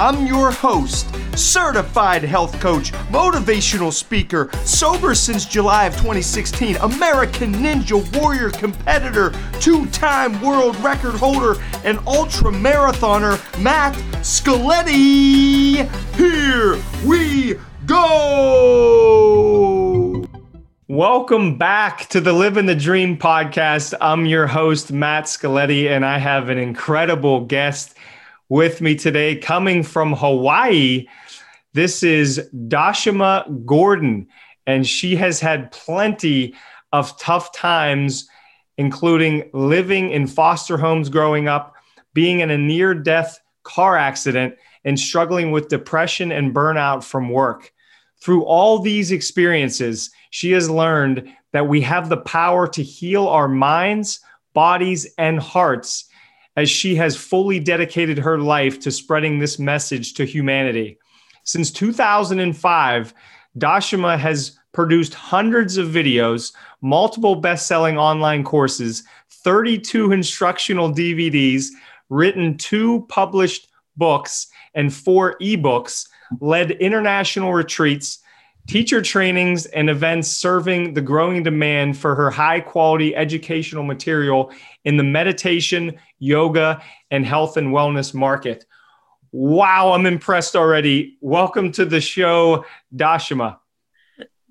I'm your host, certified health coach, motivational speaker, sober since July of 2016, American Ninja Warrior competitor, two time world record holder, and ultra marathoner, Matt Scaletti. Here we go! Welcome back to the Living the Dream podcast. I'm your host, Matt Scaletti, and I have an incredible guest with me today coming from Hawaii. This is Dashama Gordon, and she has had plenty of tough times, including living in foster homes growing up, being in a near death car accident, and struggling with depression and burnout from work. Through all these experiences, she has learned that we have the power to heal our minds, bodies, and hearts as she has fully dedicated her life to spreading this message to humanity. Since 2005, Dashama has produced hundreds of videos, multiple best selling online courses, 32 instructional DVDs, written two published books, and four ebooks, led international retreats, teacher trainings, and events serving the growing demand for her high quality educational material in the meditation, yoga, and health and wellness market. Wow, I'm impressed already. Welcome to the show, Dashama.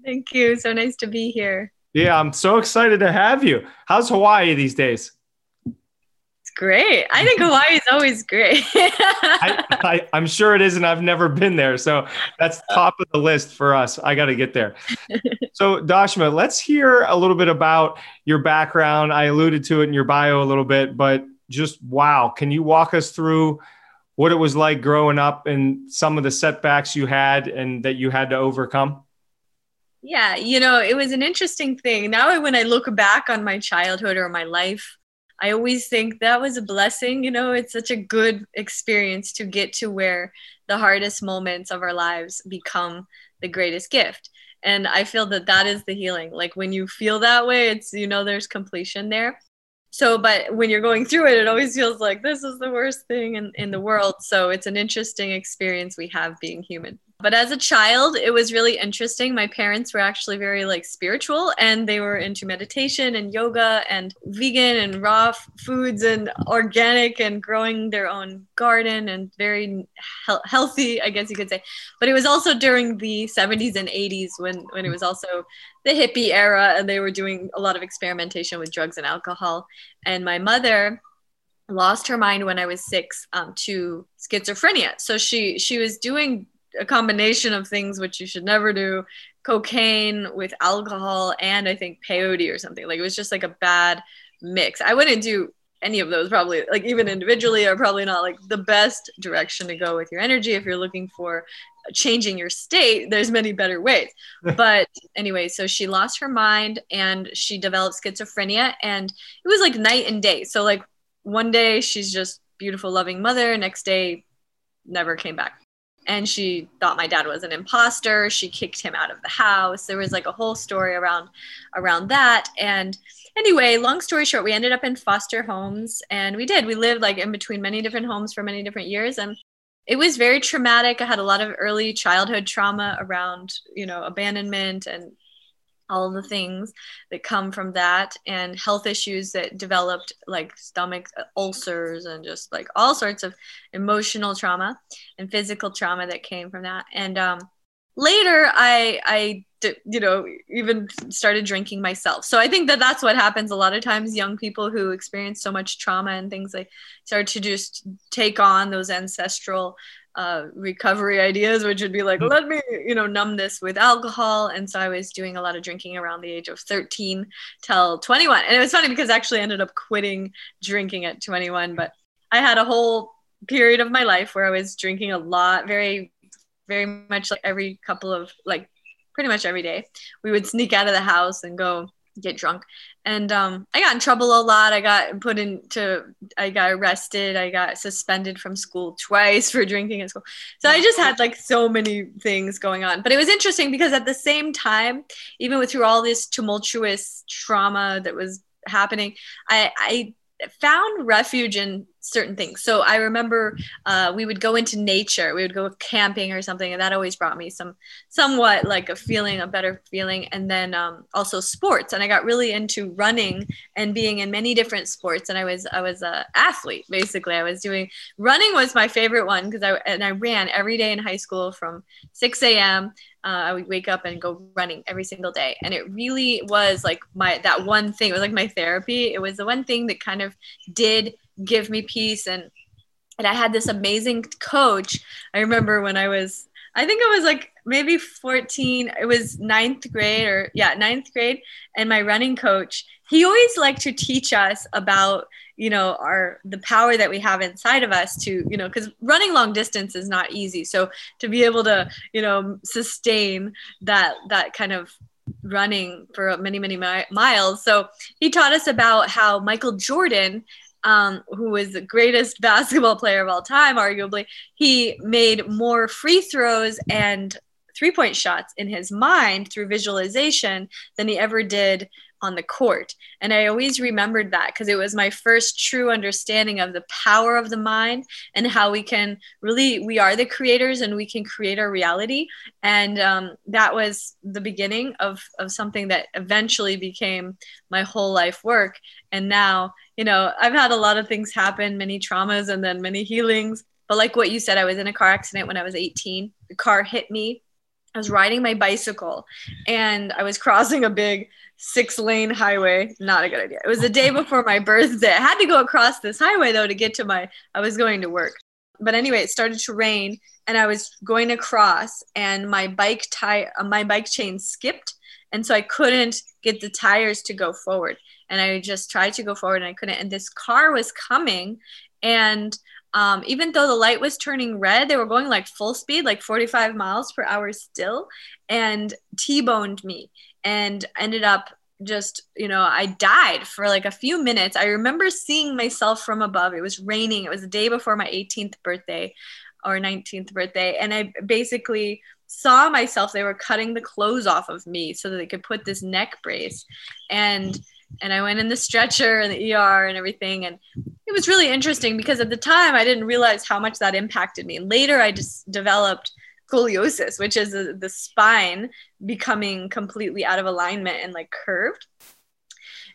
Thank you. So nice to be here. Yeah, I'm so excited to have you. How's Hawaii these days? Great. I think Hawaii is always great. I, am sure it is, and I've never been there. So that's top of the list for us. I got to get there. So, Dashama, let's hear a little bit about your background. I alluded to it in your bio a little bit, but just wow. Can you walk us through what it was like growing up and some of the setbacks you had and that you had to overcome? Yeah, you know, it was an interesting thing. Now, when I look back on my childhood or my life, I always think that was a blessing. You know, it's such a good experience to get to where the hardest moments of our lives become the greatest gift. And I feel that that is the healing. Like when you feel that way, it's, you know, there's completion there. So, but when you're going through it, it always feels like this is the worst thing in, in the world. So it's an interesting experience we have being human but as a child it was really interesting. My parents were actually very like spiritual and they were into meditation and yoga and vegan and raw f- foods and organic and growing their own garden and very he- healthy i guess you could say. But it was also during the 70s and 80s when when it was also the hippie era and they were doing a lot of experimentation with drugs and alcohol. And my mother lost her mind when I was six um, to schizophrenia. So she she was doing a combination of things which you should never do cocaine with alcohol and i think peyote or something. Like it was just like a bad mix. I wouldn't do any of those probably like even individually are probably not like the best direction to go with your energy. If you're looking for changing your state there's many better ways. But anyway so she lost her mind and she developed schizophrenia and it was like night and day. So like one day she's just beautiful loving mother. Next day never came back and she thought my dad was an imposter. She kicked him out of the house. There was like a whole story around around that. And anyway long story short we ended up in foster homes and we did. We lived like in between many different homes for many different years and it was very traumatic. I had a lot of early childhood trauma around you know abandonment and all the things that come from that and health issues that developed like stomach ulcers and just like all sorts of emotional trauma and physical trauma that came from that. And um, later i i you know even started drinking myself. So i think that that's what happens a lot of times young people who experience so much trauma and things like start to just take on those ancestral uh, recovery ideas, which would be like, let me, you know, numb this with alcohol. And so I was doing a lot of drinking around the age of 13 till 21. And it was funny because I actually ended up quitting drinking at 21. But I had a whole period of my life where I was drinking a lot, very, very much like every couple of, like, pretty much every day. We would sneak out of the house and go get drunk and um, i got in trouble a lot. I got put into i got arrested. I got suspended from school twice for drinking at school. So i just had like so many things going on. But it was interesting because at the same time even with through all this tumultuous trauma that was happening i i found refuge in certain things. So I remember uh, we would go into nature, we would go camping or something, and that always brought me some somewhat like a feeling, a better feeling. And then um, also sports, and I got really into running and being in many different sports. And I was I was a athlete basically. I was doing running was my favorite one because I and I ran every day in high school from 6 a.m. Uh, I would wake up and go running every single day, and it really was like my that one thing. It was like my therapy. It was the one thing that kind of did give me peace and and I had this amazing coach. I remember when I was I think it was like maybe 14, it was ninth grade or yeah, ninth grade. And my running coach, he always liked to teach us about, you know, our the power that we have inside of us to, you know, because running long distance is not easy. So to be able to, you know, sustain that that kind of running for many many mi- miles so he taught us about how michael jordan um, who was the greatest basketball player of all time, arguably, he made more free throws and three point shots in his mind through visualization than he ever did on the court. And I always remembered that because it was my first true understanding of the power of the mind and how we can really, we are the creators and we can create our reality. And um, that was the beginning of, of something that eventually became my whole life work. And now, you know, I've had a lot of things happen, many traumas and then many healings. But like what you said, I was in a car accident when I was 18. The car hit me. I was riding my bicycle and I was crossing a big six lane highway. Not a good idea. It was the day before my birthday. I had to go across this highway though to get to my, I was going to work. But anyway, it started to rain and I was going across and my bike tire, my bike chain skipped. And so I couldn't get the tires to go forward and I just tried to go forward and I couldn't. And this car was coming, and um, even though the light was turning red, they were going like full speed, like 45 miles per hour still, and T-boned me and ended up just you know i died for like a few minutes i remember seeing myself from above it was raining it was the day before my 18th birthday or 19th birthday and i basically saw myself they were cutting the clothes off of me so that they could put this neck brace and and I went in the stretcher and the ER and everything. And it was really interesting because at the time I didn't realize how much that impacted me. Later I just developed scoliosis, which is a, the spine becoming completely out of alignment and like curved.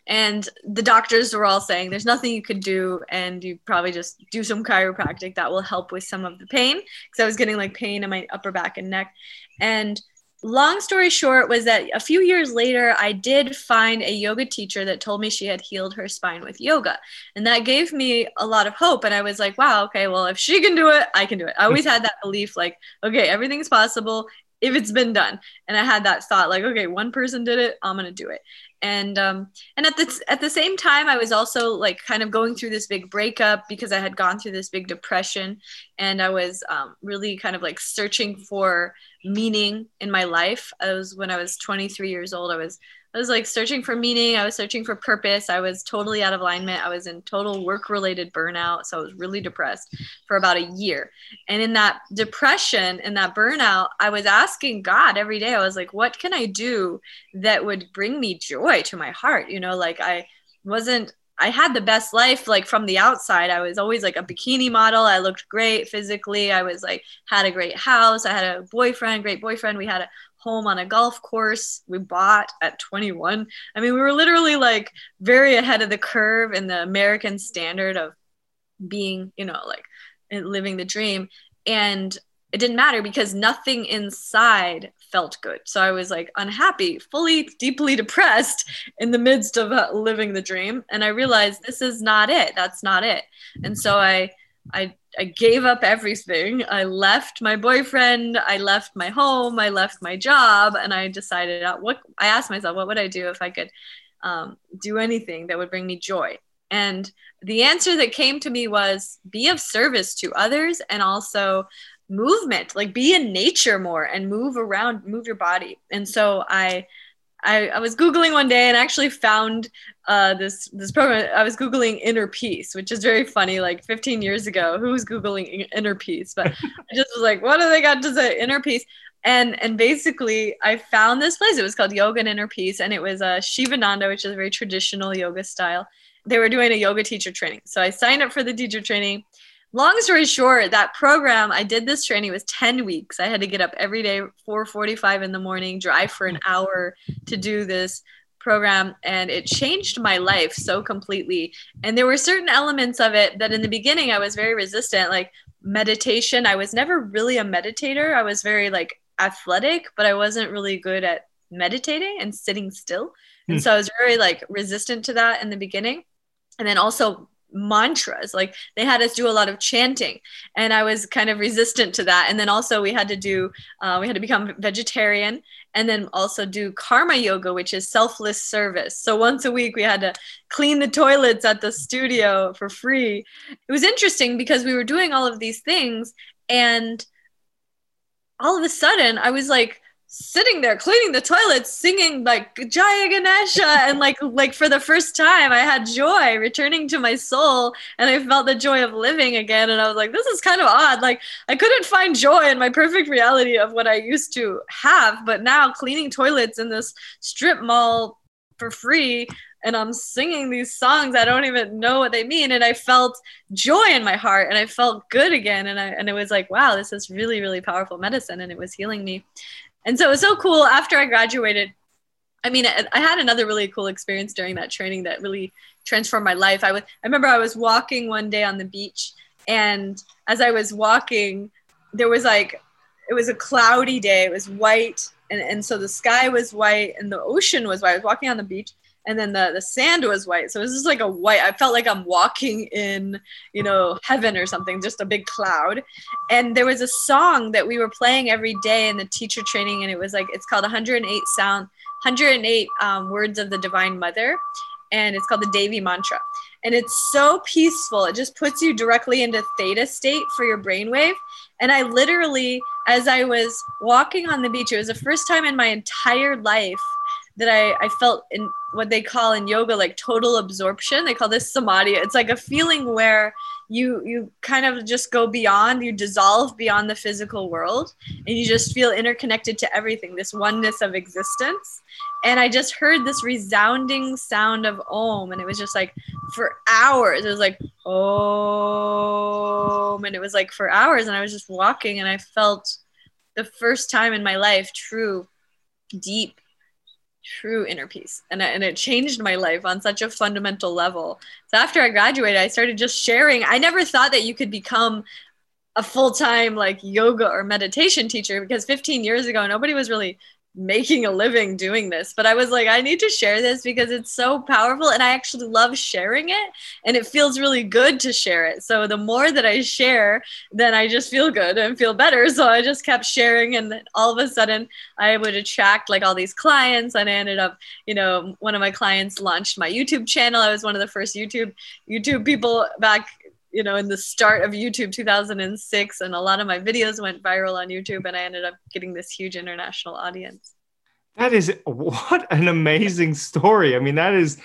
And the doctors were all saying there's nothing you could do, and you probably just do some chiropractic that will help with some of the pain because I was getting like pain in my upper back and neck. And long story short was that a few years later i did find a yoga teacher that told me she had healed her spine with yoga. And that gave me a lot of hope. And i was like wow okay well if she can do it i can do it. I always had that belief like okay everything's possible if it's been done. And i had that thought like okay one person did it i'm gonna do it and um and at the at the same time i was also like kind of going through this big breakup because i had gone through this big depression. And i was um, really kind of like searching for meaning in my life. I was when i was 23 years old i was I was like searching for meaning. I was searching for purpose. I was totally out of alignment. I was in total work related burnout. So I was really mm. depressed for about a year. And in that depression and that burnout, I was asking God every day, I was like, what can I do that would bring me joy to my heart? You know, like I wasn't I had the best life like from the outside. I was always like a bikini model. I looked great physically. I was like had a great house. I had a boyfriend, great boyfriend. We had a home on a golf course we bought at 21. I mean, we were literally like very ahead of the curve in the American standard of being, you know, like living the dream. And it didn't matter because nothing inside felt good. So I was like unhappy, fully deeply depressed in the midst of uh, living the dream. And I realized this is not it. That's not it. And so I, I I gave up everything. I left my boyfriend, I left my home, I left my job, and I decided uh, what I asked myself, what would I do if I could um, do anything that would bring me joy? And the answer that came to me was be of service to others and also movement, like be in nature more and move around, move your body. And so I I, I was googling one day and actually found uh, this this program. I was googling inner peace, which is very funny. Like 15 years ago, who was googling inner peace? But I just was like, what do they got to say inner peace? And and basically, I found this place. It was called Yoga and Inner Peace, and it was a uh, Shivananda, which is a very traditional yoga style. They were doing a yoga teacher training, so I signed up for the teacher training long story short that program i did this training was 10 weeks. I had to get up every day 4.45 in the morning drive for an hour to do this program and it changed my life so completely. And there were certain elements of it that in the beginning i was very resistant like meditation. I was never really a meditator. I was very like athletic but i wasn't really good at meditating and sitting still. And hmm. so i was very like resistant to that in the beginning. And then also mantras. Like they had us do a lot of chanting and i was kind of resistant to that. And then also we had to do uh, we had to become vegetarian and then also do karma yoga which is selfless service. So once a week we had to clean the toilets at the studio for free. It was interesting because we were doing all of these things and all of a sudden i was like sitting there cleaning the toilets singing like jaya ganesha. And like like for the first time i had joy returning to my soul and i felt the joy of living again. And i was like this is kind of odd. Like i couldn't find joy in my perfect reality of what i used to have but now cleaning toilets in this strip mall for free and I'm singing these songs I don't even know what they mean. And I felt joy in my heart and I felt good again. And I and it was like wow this is really really powerful medicine and it was healing me and so it was so cool after I graduated. I mean, I had another really cool experience during that training that really transformed my life. I was, I remember I was walking one day on the beach, and as I was walking, there was like, it was a cloudy day. It was white, and, and so the sky was white, and the ocean was white. I was walking on the beach, and then the, the sand was white. So it was just like a white i felt like i'm walking in you know heaven or something just a big cloud. And there was a song that we were playing every day in the teacher training and it was like it's called 108 sound 108 um, words of the divine mother and it's called the devi mantra. And it's so peaceful it just puts you directly into theta state for your brainwave. And i literally as i was walking on the beach it was the first time in my entire life that I, I felt in what they call in yoga like total absorption. They call this samadhi. It's like a feeling where you you kind of just go beyond, you dissolve beyond the physical world and you just feel interconnected to everything, this oneness of existence. And I just heard this resounding sound of Om and it was just like for hours. It was like Om and it was like for hours and I was just walking and I felt the first time in my life true deep true inner peace. And, and it changed my life on such a fundamental level. So after i graduated i started just sharing. I never thought that you could become a full-time like yoga or meditation teacher because 15 years ago nobody was really making a living doing this but i was like i need to share this because it's so powerful and i actually love sharing it and it feels really good to share it. So the more that i share then i just feel good and feel better. So i just kept sharing and all of a sudden i would attract like all these clients and i ended up you know one of my clients launched my youtube channel. I was one of the first youtube youtube people back you know in the start of youtube 2006 and a lot of my videos went viral on youtube and i ended up getting this huge international audience. That is what an amazing story. I mean that is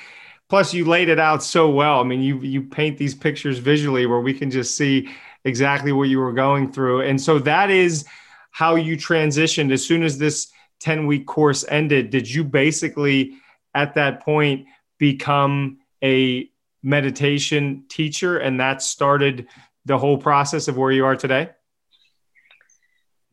plus you laid it out so well. I mean you you paint these pictures visually where we can just see exactly what you were going through. And so that is how you transitioned. As soon as this 10 week course ended did you basically at that point become a meditation teacher and that started the whole process of where you are today?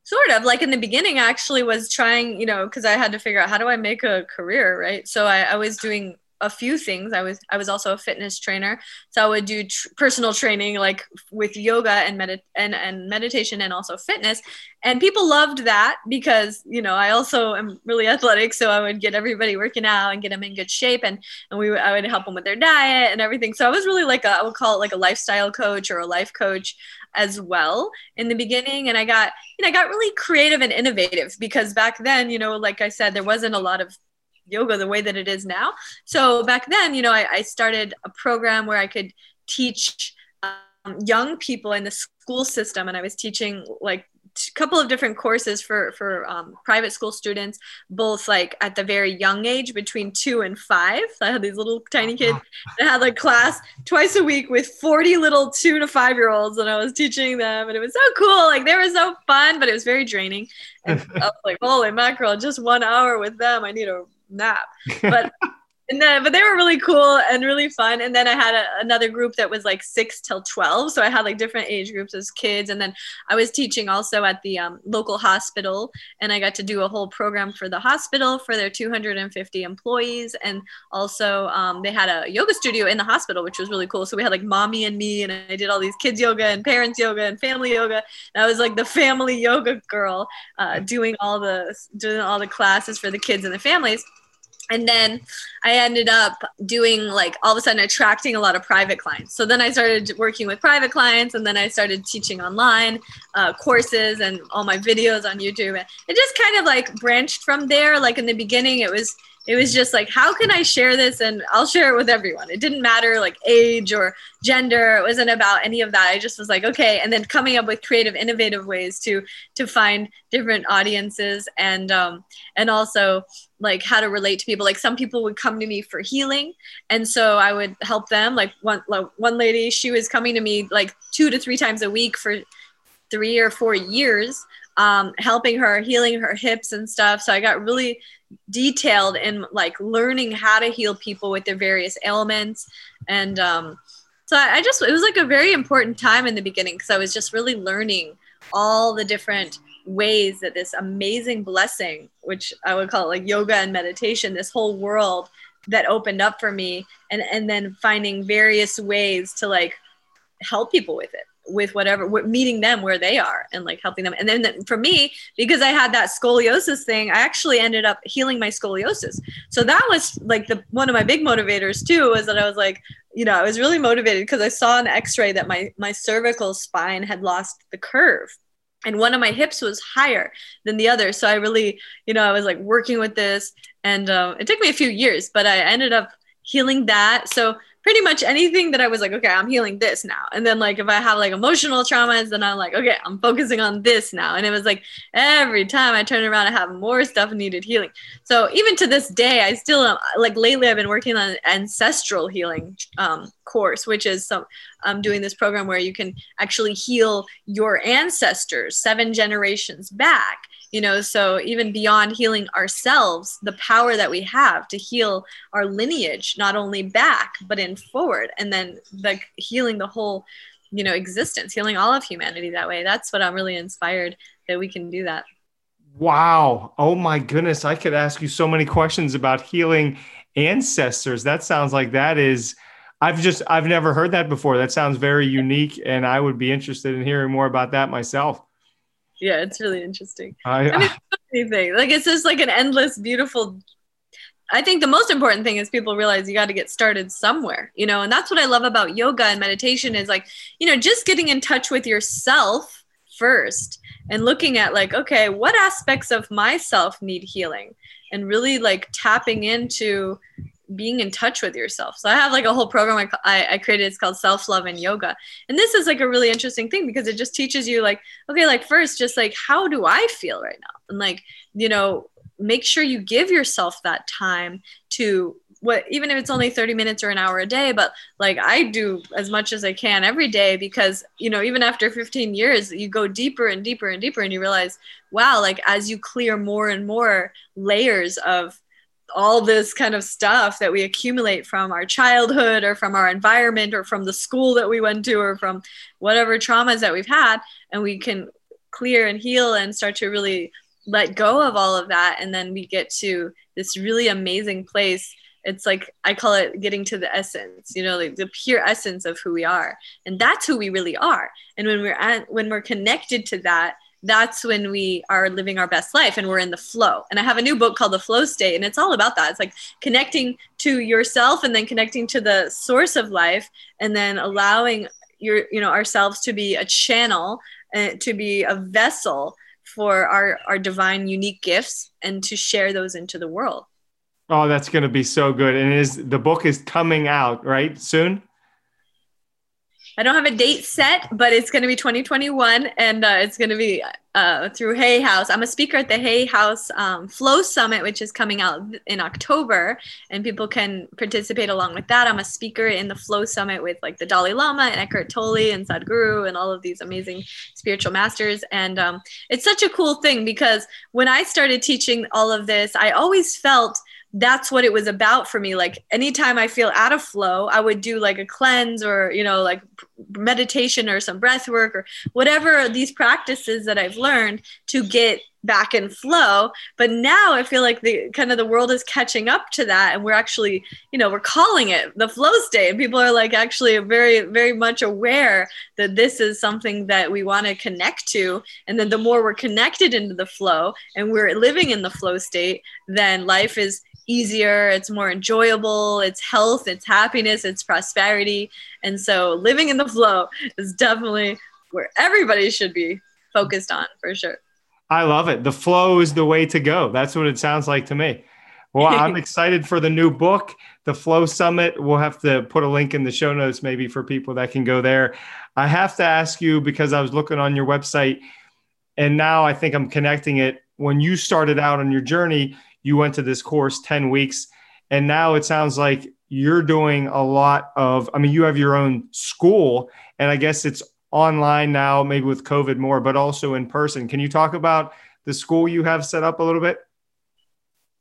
Sort of like in the beginning, actually was trying, you know, because I had to figure out how do I make a career, right? So I, I was doing a few things. I was I was also a fitness trainer, so I would do tr- personal training like with yoga and med- and and meditation and also fitness. And people loved that because you know I also am really athletic, so I would get everybody working out and get them in good shape, and and we I would help them with their diet and everything. So I was really like a I would call it like a lifestyle coach or a life coach as well in the beginning and i got you know i got really creative and innovative because back then you know like i said there wasn't a lot of yoga the way that it is now. So back then, you know, I, I started a program where I could teach um, young people in the school system, and I was teaching like a couple of different courses for for um, private school students, both like at the very young age, between two and five. So I had these little tiny kids that had like class twice a week with 40 little two to five year olds, and I was teaching them, and it was so cool. Like they were so fun, but it was very draining. And I was like, holy mackerel, just one hour with them, I need a nap. But and then but they were really cool and really fun. And then i had a, another group that was like 6 till 12 so i had like different age groups as kids. And then i was teaching also at the um, local hospital. And i got to do a whole program for the hospital for their 250 employees. And also um, they had a yoga studio in the hospital which was really cool. So we had like mommy and me. And i did all these kids yoga and parents yoga and family yoga. And i was like the family yoga girl uh, doing all the doing all the classes for the kids and the families and then i ended up doing like all of a sudden attracting a lot of private clients. So then i started working with private clients and then i started teaching online uh, courses and all my videos on youtube. And it just kind of like branched from there. Like in the beginning it was it was just like how can i share this? And i'll share it with everyone. It didn't matter like age or gender. It wasn't about any of that. I just was like okay. And then coming up with creative innovative ways to to find different audiences and um and also like how to relate to people. Like some people would come to me for healing. And so i would help them. Like one like one lady she was coming to me like two to three times a week for three or four years um, helping her healing her hips and stuff. So i got really detailed in like learning how to heal people with their various ailments. And um, so I, I just it was like a very important time in the beginning because i was just really learning all the different ways that this amazing blessing which i would call it like yoga and meditation this whole world that opened up for me and and then finding various ways to like help people with it with whatever meeting them where they are and like helping them. And then for me because i had that scoliosis thing i actually ended up healing my scoliosis. So that was like the one of my big motivators too was that i was like you know i was really motivated because i saw an x-ray that my my cervical spine had lost the curve and one of my hips was higher than the other. So i really you know i was like working with this and um, it took me a few years but i ended up healing that. So pretty much anything that I was like, okay, I'm healing this now. And then like if I have like emotional traumas, then I'm like, okay, I'm focusing on this now. And it was like every time I turn around, I have more stuff needed healing. So even to this day, I still am like lately I've been working on ancestral healing um, course, which is some I'm doing this program where you can actually heal your ancestors seven generations back you know? So even beyond healing ourselves the power that we have to heal our lineage not only back but in forward and then the healing the whole you know existence healing all of humanity that way. That's what i'm really inspired that we can do that. Wow. Oh my goodness. I could ask you so many questions about healing ancestors. That sounds like that is i've just i've never heard that before that sounds very unique and i would be interested in hearing more about that myself yeah, it's really interesting. I, I mean, uh, anything like it's just like an endless, beautiful. I think the most important thing is people realize you got to get started somewhere, you know, and that's what I love about yoga and meditation is like, you know, just getting in touch with yourself first and looking at like, okay, what aspects of myself need healing, and really like tapping into being in touch with yourself. So I have like a whole program I, I created. It's called Self Love and Yoga, and this is like a really interesting thing because it just teaches you like, okay, like first, just like how do I feel right now, and like you know, make sure you give yourself that time to what even if it's only 30 minutes or an hour a day but like i do as much as i can every day because you know even after 15 years you go deeper and deeper and deeper and you realize wow like as you clear more and more layers of all this kind of stuff that we accumulate from our childhood or from our environment or from the school that we went to or from whatever traumas that we've had and we can clear and heal and start to really let go of all of that and then we get to this really amazing place. It's like i call it getting to the essence you know like the pure essence of who we are. And that's who we really are. And when we're at, when we're connected to that that's when we are living our best life and we're in the flow. And I have a new book called The Flow State, and it's all about that. It's like connecting to yourself and then connecting to the source of life and then allowing your, you know, ourselves to be a channel and uh, to be a vessel for our, our divine unique gifts and to share those into the world. Oh, that's going to be so good. And is the book is coming out right soon? I don't have a date set, but it's going to be 2021, and uh, it's going to be uh, through Hay House. I'm a speaker at the Hay House um, Flow Summit, which is coming out in October, and people can participate along with that. I'm a speaker in the Flow Summit with like the Dalai Lama and Eckhart Tolle and Sadhguru and all of these amazing spiritual masters. And um, it's such a cool thing because when I started teaching all of this, I always felt that's what it was about for me. Like anytime i feel out of flow i would do like a cleanse or you know like meditation or some breath work or whatever these practices that i've learned to get back in flow but now i feel like the kind of the world is catching up to that and we're actually you know we're calling it the flow state and people are like actually very very much aware that this is something that we want to connect to and then the more we're connected into the flow and we're living in the flow state then life is easier, it's more enjoyable, it's health, it's happiness, it's prosperity. And so living in the flow is definitely where everybody should be focused on for sure. I love it. The flow is the way to go. That's what it sounds like to me. Well, I'm excited for the new book, the Flow Summit. We'll have to put a link in the show notes maybe for people that can go there. I have to ask you because I was looking on your website and now I think I'm connecting it. When you started out on your journey, you went to this course 10 weeks and now it sounds like you're doing a lot of i mean you have your own school and i guess it's online now maybe with covid more but also in person. Can you talk about the school you have set up a little bit?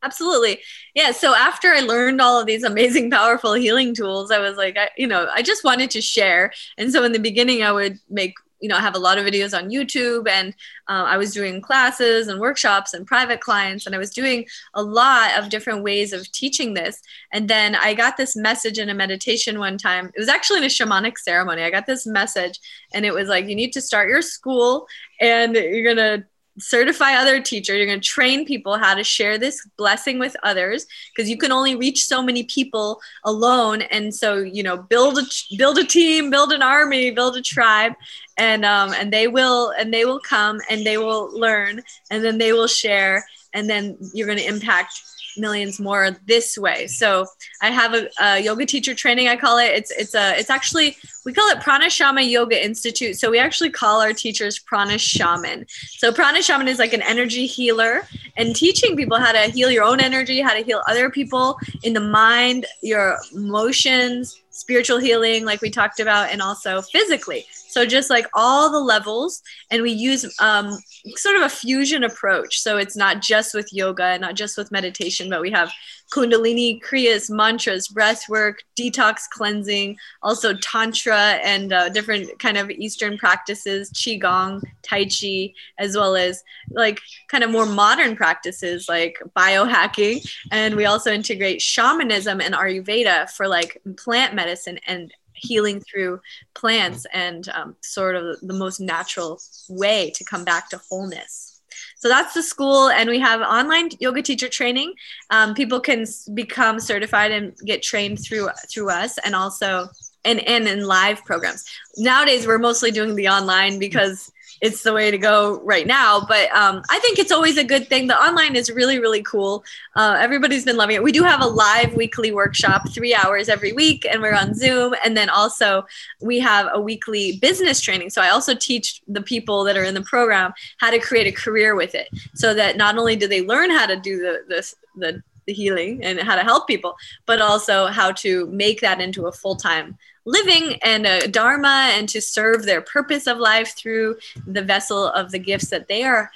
Absolutely. Yeah so after i learned all of these amazing powerful healing tools i was like I, you know i just wanted to share. And so in the beginning i would make you know, I have a lot of videos on YouTube and uh, I was doing classes and workshops and private clients and I was doing a lot of different ways of teaching this. And then I got this message in a meditation one time. It was actually in a shamanic ceremony. I got this message and it was like, you need to start your school and you're going to certify other teacher you're going to train people how to share this blessing with others because you can only reach so many people alone. And so you know build a build a team build an army build a tribe and um and they will and they will come and they will learn and then they will share and then you're going to impact millions more this way. So I have a, a, yoga teacher training. I call it. It's it's a it's actually we call it Prana Shama Yoga Institute. So we actually call our teachers Prana Shaman. So Prana Shaman is like an energy healer and teaching people how to heal your own energy, how to heal other people in the mind, your emotions, spiritual healing, like we talked about, and also physically. So just like all the levels, and we use um, sort of a fusion approach. So it's not just with yoga, not just with meditation, but we have Kundalini, Kriyas, mantras, breath work, detox cleansing, also Tantra and uh, different kind of Eastern practices, Qigong, Tai Chi, as well as like kind of more modern practices like biohacking. And we also integrate shamanism and Ayurveda for like plant medicine and healing through plants and um, sort of the most natural way to come back to wholeness. So that's the school, and we have online yoga teacher training. Um, people can become certified and get trained through through us, and also and and in live programs. Nowadays, we're mostly doing the online because it's the way to go right now. But um, I think it's always a good thing. The online is really, really cool. Uh, everybody's been loving it. We do have a live weekly workshop, three hours every week, and we're on Zoom. And then also we have a weekly business training. So I also teach the people that are in the program how to create a career with it, so that not only do they learn how to do the the, the the healing and how to help people, but also how to make that into a full time living and a dharma and to serve their purpose of life through the vessel of the gifts that they are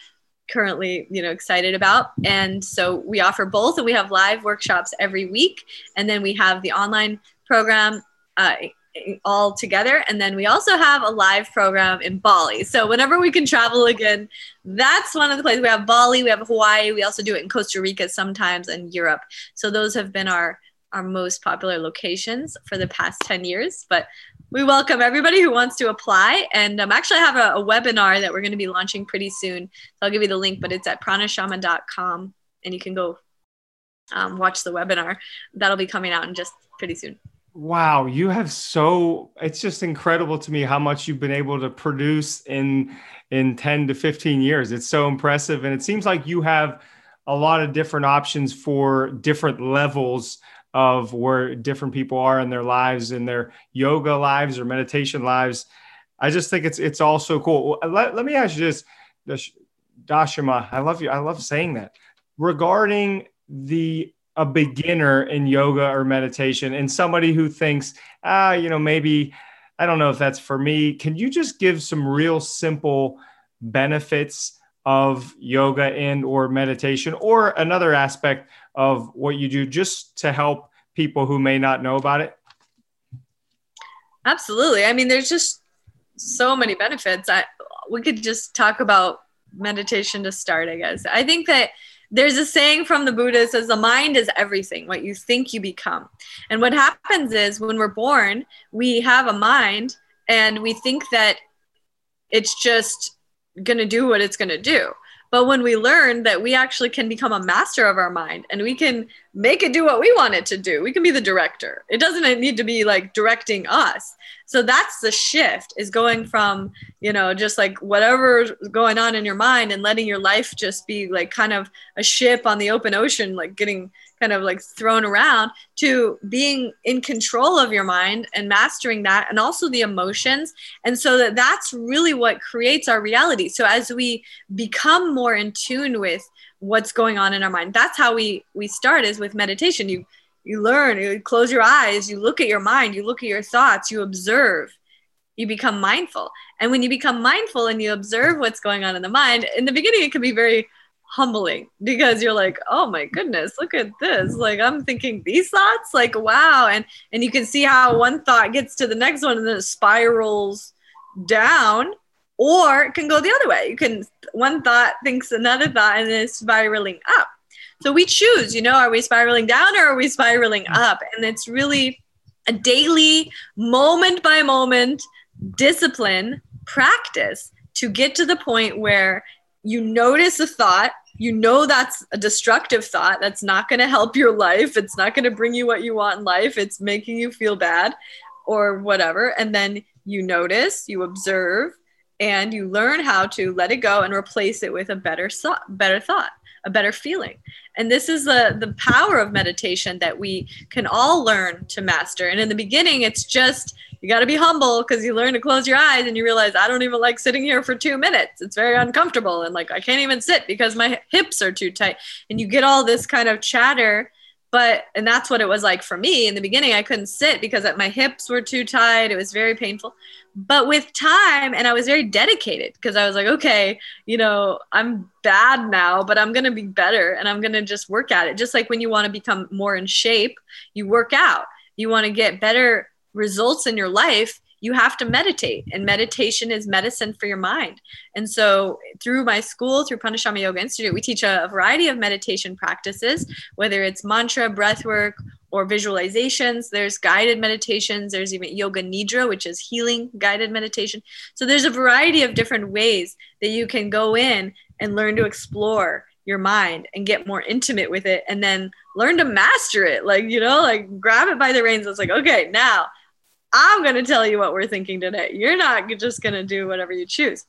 currently you know excited about. And so we offer both. And we have live workshops every week and then we have the online program uh, all together and then we also have a live program in bali so whenever we can travel again that's one of the places we have bali we have hawaii we also do it in costa rica sometimes and europe so those have been our our most popular locations for the past 10 years. But we welcome everybody who wants to apply. And um, actually, I have a, a webinar that we're going to be launching pretty soon. So I'll give you the link, but it's at pranashama.com and you can go um, watch the webinar. That'll be coming out in just pretty soon. Wow, you have so it's just incredible to me how much you've been able to produce in in 10 to 15 years. It's so impressive and it seems like you have a lot of different options for different levels of where different people are in their lives, in their yoga lives or meditation lives. I just think it's it's all so cool. Let, let me ask you this, Dashama. I love you. I love saying that. Regarding the a beginner in yoga or meditation and somebody who thinks, ah, you know, maybe I don't know if that's for me. Can you just give some real simple benefits of yoga and or meditation or another aspect of what you do just to help people who may not know about it? Absolutely. I mean, there's just so many benefits. I we could just talk about meditation to start, I guess. I think that there's a saying from the Buddha says the mind is everything. What you think you become. And what happens is when we're born, we have a mind and we think that it's just going to do what it's going to do. But when we learn that we actually can become a master of our mind and we can make it do what we want it to do, we can be the director. It doesn't need to be like directing us. So that's the shift is going from, you know, just like whatever's going on in your mind and letting your life just be like kind of a ship on the open ocean, like getting kind of like thrown around to being in control of your mind and mastering that and also the emotions. And so that that's really what creates our reality. So as we become more in tune with what's going on in our mind that's how we we start is with meditation. You you learn you close your eyes you look at your mind you look at your thoughts you observe. You become mindful. And when you become mindful and you observe what's going on in the mind in the beginning it can be very humbling because you're like oh my goodness look at this. Like i'm thinking these thoughts like wow. And and you can see how one thought gets to the next one and then it spirals down or it can go the other way. You can one thought thinks another thought and then it's spiraling up. So we choose you know are we spiraling down or are we spiraling mm. up? And it's really a daily moment by moment discipline practice to get to the point where you notice a thought you know that's a destructive thought that's not going to help your life. It's not going to bring you what you want in life. It's making you feel bad or whatever. And then you notice you observe and you learn how to let it go and replace it with a better thought better thought a better feeling. And this is the the power of meditation that we can all learn to master. And in the beginning it's just you got to be humble because you learn to close your eyes and you realize I don't even like sitting here for two minutes. It's very uncomfortable. And like, I can't even sit because my hips are too tight. And you get all this kind of chatter. But, and that's what it was like for me in the beginning. I couldn't sit because my hips were too tight. It was very painful. But with time, and I was very dedicated because I was like, okay, you know, I'm bad now, but I'm going to be better and I'm going to just work at it. Just like when you want to become more in shape, you work out. You want to get better results in your life, you have to meditate. And meditation is medicine for your mind. And so, through my school, through Prana Shama Yoga Institute, we teach a, variety of meditation practices, whether it's mantra, breath work, or visualizations. There's guided meditations. There's even yoga nidra, which is healing guided meditation. So, there's a variety of different ways that you can go in and learn to explore your mind and get more intimate with it and then learn to master it like you know like grab it by the reins it's like okay now I'm going to tell you what we're thinking today. You're not just going to do whatever you choose.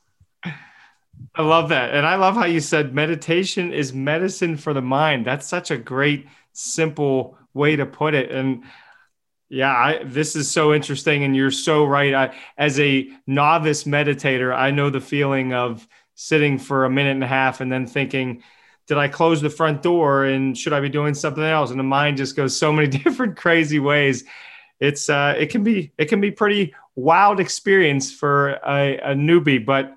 I love that. And I love how you said meditation is medicine for the mind. That's such a great, simple way to put it. And yeah, I, this is so interesting. And you're so right. I, as a novice meditator, I know the feeling of sitting for a minute and a half and then thinking, did I close the front door and should I be doing something else? And the mind just goes so many different crazy ways it's uh, it can be it can be pretty wild experience for a, a newbie, but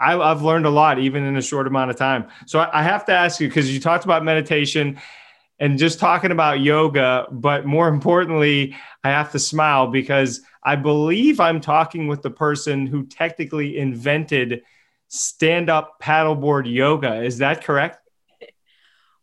I, have learned a lot even in a short amount of time. So I, I have to ask you because you talked about meditation and just talking about yoga, but more importantly, I have to smile because I believe I'm talking with the person who technically invented stand up paddleboard yoga. Is that correct?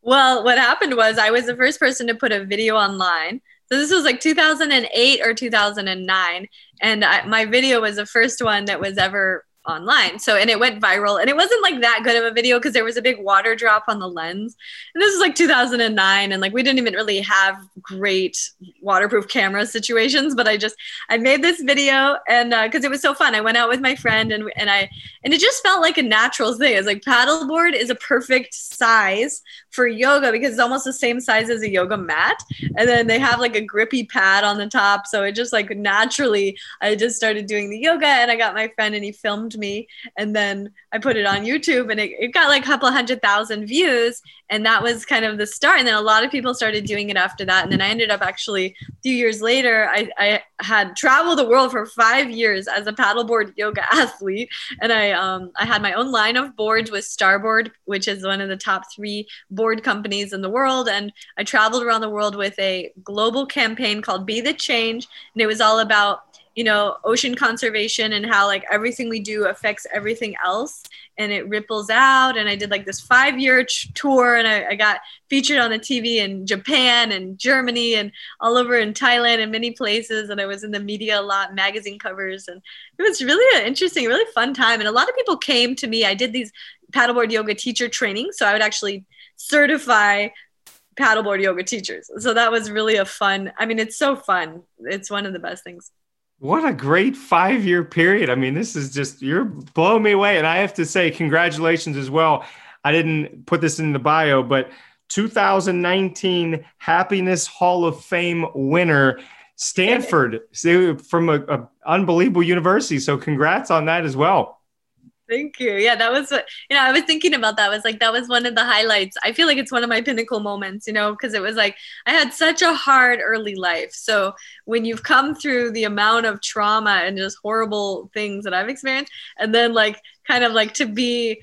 Well, what happened was I was the first person to put a video online so this was like 2008 or 2009, and I, my video was the first one that was ever online. So, and it went viral and it wasn't like that good of a video because there was a big water drop on the lens. And this is like 2009. And like we didn't even really have great waterproof camera situations, but I just, I made this video and uh because uh, it was so fun. I went out with my friend and, and I, and it just felt like a natural thing. It's like paddleboard is a perfect size for yoga because it's almost the same size as a yoga mat. And then they have like a grippy pad on the top. So it just like naturally, I just started doing the yoga and I got my friend and he filmed filmed me and then I put it on YouTube and it, it got like a couple hundred thousand views. And that was kind of the start. And then a lot of people started doing it after that. And then I ended up actually a few years later, I, I had traveled the world for five years as a paddleboard yoga athlete. And I, um, I had my own line of boards with Starboard, which is one of the top three board companies in the world. And I traveled around the world with a global campaign called Be the Change. And it was all about you know ocean conservation and how like everything we do affects everything else. And it ripples out. And i did like this five year tour. And I, I, got featured on the tv in japan and germany and all over in thailand and many places. And i was in the media a lot magazine covers. And it was really an interesting really fun time. And a lot of people came to me. I did these paddleboard yoga teacher training. So i would actually certify paddleboard yoga teachers. So that was really a fun i mean it's so fun. It's one of the best things what a great five year period. I mean, this is just, you're blowing me away. And I have to say, congratulations as well. I didn't put this in the bio, but 2019 Happiness Hall of Fame winner, Stanford, from an unbelievable university. So, congrats on that as well. Thank you. Yeah, that was you know, I was thinking about that. I was like, that was one of the highlights. I feel like it's one of my pinnacle moments, you know, because it was like, I had such a hard early life. So when you've come through the amount of trauma and just horrible things that I've experienced, and then like kind of like to be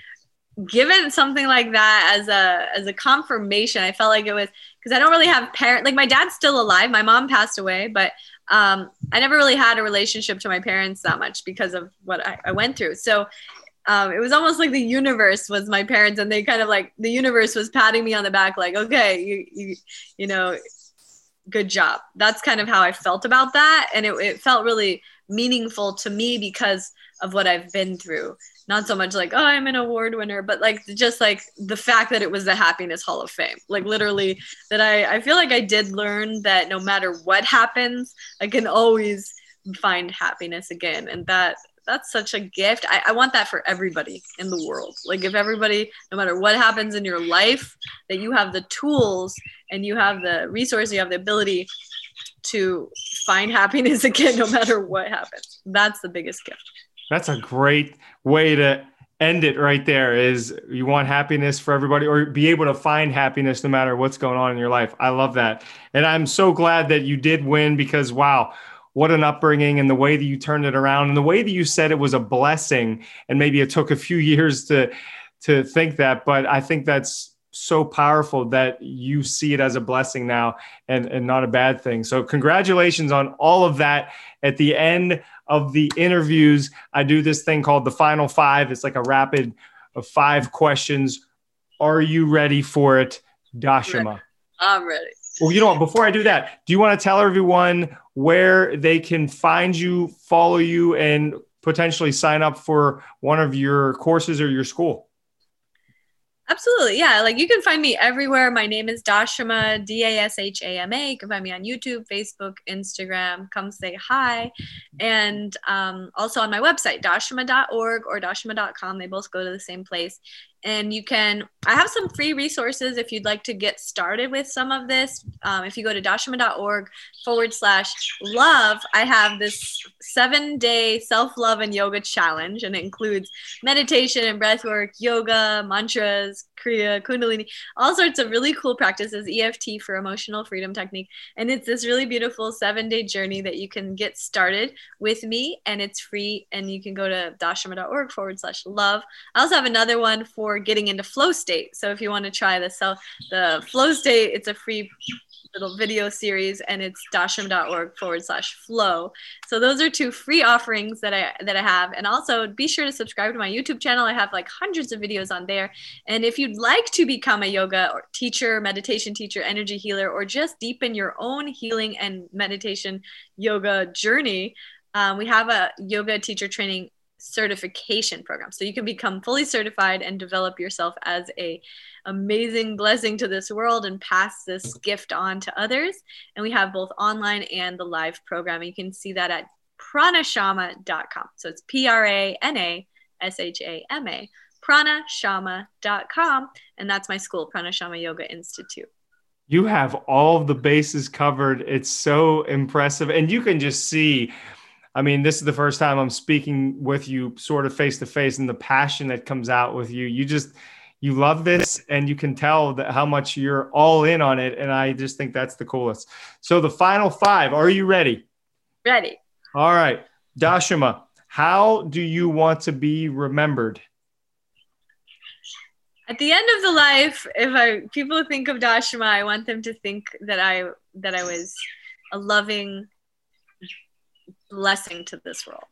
given something like that as a as a confirmation i felt like it was because i don't really have parents like my dad's still alive my mom passed away but um, i never really had a relationship to my parents that much because of what I, I went through so um, it was almost like the universe was my parents and they kind of like the universe was patting me on the back like okay you you, you know good job. That's kind of how i felt about that and it, it felt really meaningful to me because of what i've been through. Not so much like oh i'm an award winner but like just like the fact that it was the happiness hall of fame. Like literally that i i feel like i did learn that no matter what happens i can always find happiness again and that that's such a gift. I, I want that for everybody in the world. Like if everybody, no matter what happens in your life, that you have the tools and you have the resources, you have the ability to find happiness again, no matter what happens. That's the biggest gift. That's a great way to end it right there is you want happiness for everybody or be able to find happiness no matter what's going on in your life. I love that. And I'm so glad that you did win because wow, what an upbringing and the way that you turned it around and the way that you said it was a blessing. And maybe it took a few years to to think that but i think that's so powerful that you see it as a blessing now and, and not a bad thing. So congratulations on all of that. At the end of the interviews i do this thing called the final five. It's like a rapid of five questions. Are you ready for it? Dashama. I'm ready well, you know what? Before I do that, do you want to tell everyone where they can find you, follow you, and potentially sign up for one of your courses or your school? Absolutely. Yeah. Like you can find me everywhere. My name is Dashama, D A S H A M A. You can find me on YouTube, Facebook, Instagram. Come say hi. And um, also on my website, dashama.org or dashama.com. They both go to the same place and you can i have some free resources if you'd like to get started with some of this. Um, if you go to dashama.org forward slash love i have this seven day self-love and yoga challenge and it includes meditation and breath work yoga mantras kriya kundalini all sorts of really cool practices eft for emotional freedom technique. And it's this really beautiful seven day journey that you can get started with me and it's free and you can go to dashama.org forward slash love. I also have another one for getting into flow state. So if you want to try the self the flow state, it's a free little video series and it's dashama.org forward slash flow. So those are two free offerings that I that I have. And also be sure to subscribe to my YouTube channel. I have like hundreds of videos on there. And if you'd like to become a yoga or teacher, meditation teacher, energy healer, or just deepen your own healing and meditation yoga journey, um, we have a yoga teacher training certification program. So you can become fully certified and develop yourself as a amazing blessing to this world and pass this gift on to others. And we have both online and the live program. You can see that at pranashama.com. So it's P R A N A S H A M A, pranashama.com. And that's my school, Pranashama Yoga Institute. You have all the bases covered. It's so impressive. And you can just see, I mean, this is the first time I'm speaking with you sort of face to face and the passion that comes out with you. You just, you love this and you can tell that how much you're all in on it. And I just think that's the coolest. So the final five, are you ready? Ready. All right. Dashama, how do you want to be remembered? At the end of the life, if I people think of Dashama, I want them to think that I that I was a loving blessing to this world.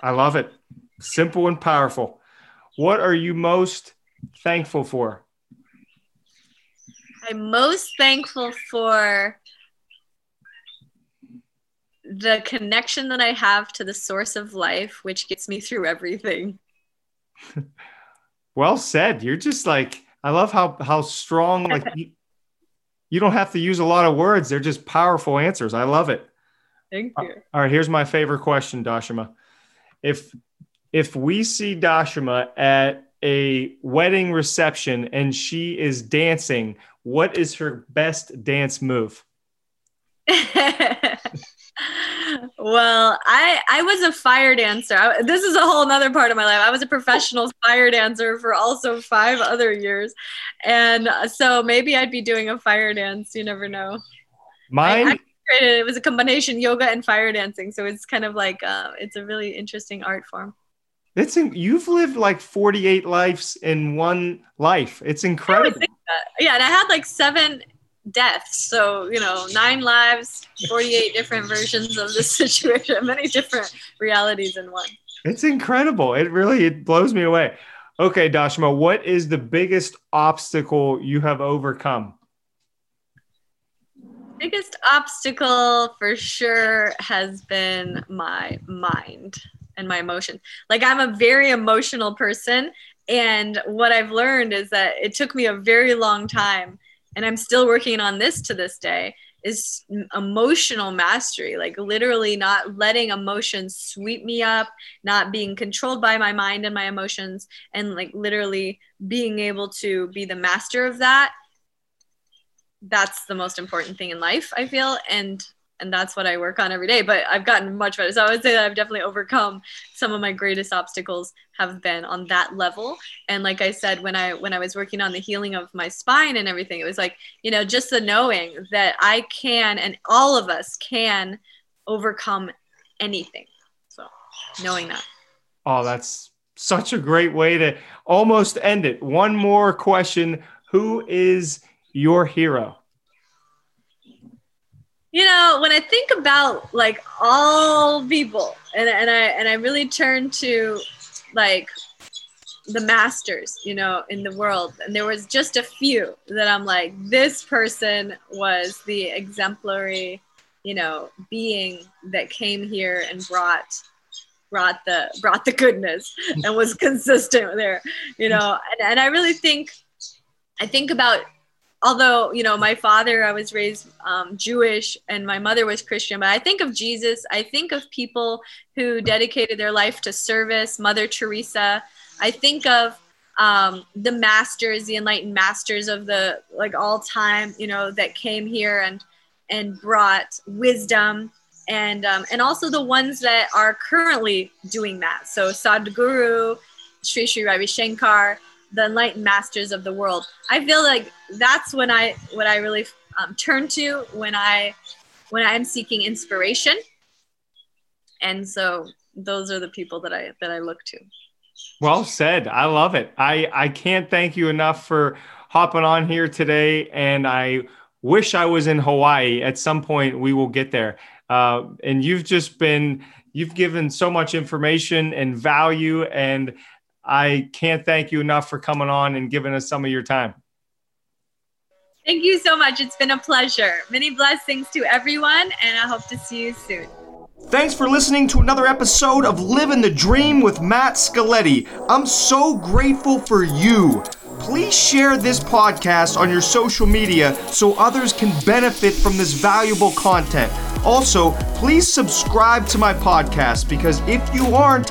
I love it. Simple and powerful. What are you most thankful for? I'm most thankful for the connection that I have to the source of life, which gets me through everything. well said. You're just like I love how how strong like you, you don't have to use a lot of words. They're just powerful answers. I love it. Thank uh, you. All right, here's my favorite question, Dashama. If if we see Dashama at a wedding reception and she is dancing, what is her best dance move? well, I I was a fire dancer. I, this is a whole other part of my life. I was a professional fire dancer for also five other years, and so maybe I'd be doing a fire dance. You never know. Mine. I, I it was a combination yoga and fire dancing, so it's kind of like uh, it's a really interesting art form. It's in, you've lived like 48 lives in one life. It's incredible. Yeah, and I had like seven deaths. So, you know, nine lives, 48 different versions of the situation, many different realities in one. It's incredible. It really it blows me away. Okay, Dashama, what is the biggest obstacle you have overcome? Biggest obstacle for sure has been my mind and my emotions. Like I'm a very emotional person and what I've learned is that it took me a very long time and i'm still working on this to this day is emotional mastery like literally not letting emotions sweep me up not being controlled by my mind and my emotions and like literally being able to be the master of that that's the most important thing in life i feel and and that's what I work on every day. But I've gotten much better. So I would say that I've definitely overcome some of my greatest obstacles have been on that level. And like I said, when I when I was working on the healing of my spine and everything, it was like, you know, just the knowing that I can and all of us can overcome anything. So knowing that. Oh, that's such a great way to almost end it. One more question. Who is your hero? you know when i think about like all people and, and i and i really turn to like the masters you know in the world and there was just a few that i'm like this person was the exemplary you know being that came here and brought brought the brought the goodness and was consistent there you know and, and i really think i think about although you know my father i was raised um, jewish and my mother was christian but i think of jesus i think of people who dedicated their life to service mother teresa. I think of um, the masters the enlightened masters of the like all time you know that came here and and brought wisdom and um, and also the ones that are currently doing that. So sadhguru sri sri ravi shankar the enlightened masters of the world. I feel like that's when I what I really um, turn to when I when I'm seeking inspiration. And so those are the people that I that I look to. Well said. I love it. I I can't thank you enough for hopping on here today and I wish I was in Hawaii. At some point we will get there. Uh, and you've just been you've given so much information and value and I can't thank you enough for coming on and giving us some of your time. Thank you so much. It's been a pleasure. Many blessings to everyone, and I hope to see you soon. Thanks for listening to another episode of Living the Dream with Matt Scaletti. I'm so grateful for you. Please share this podcast on your social media so others can benefit from this valuable content. Also, please subscribe to my podcast because if you aren't,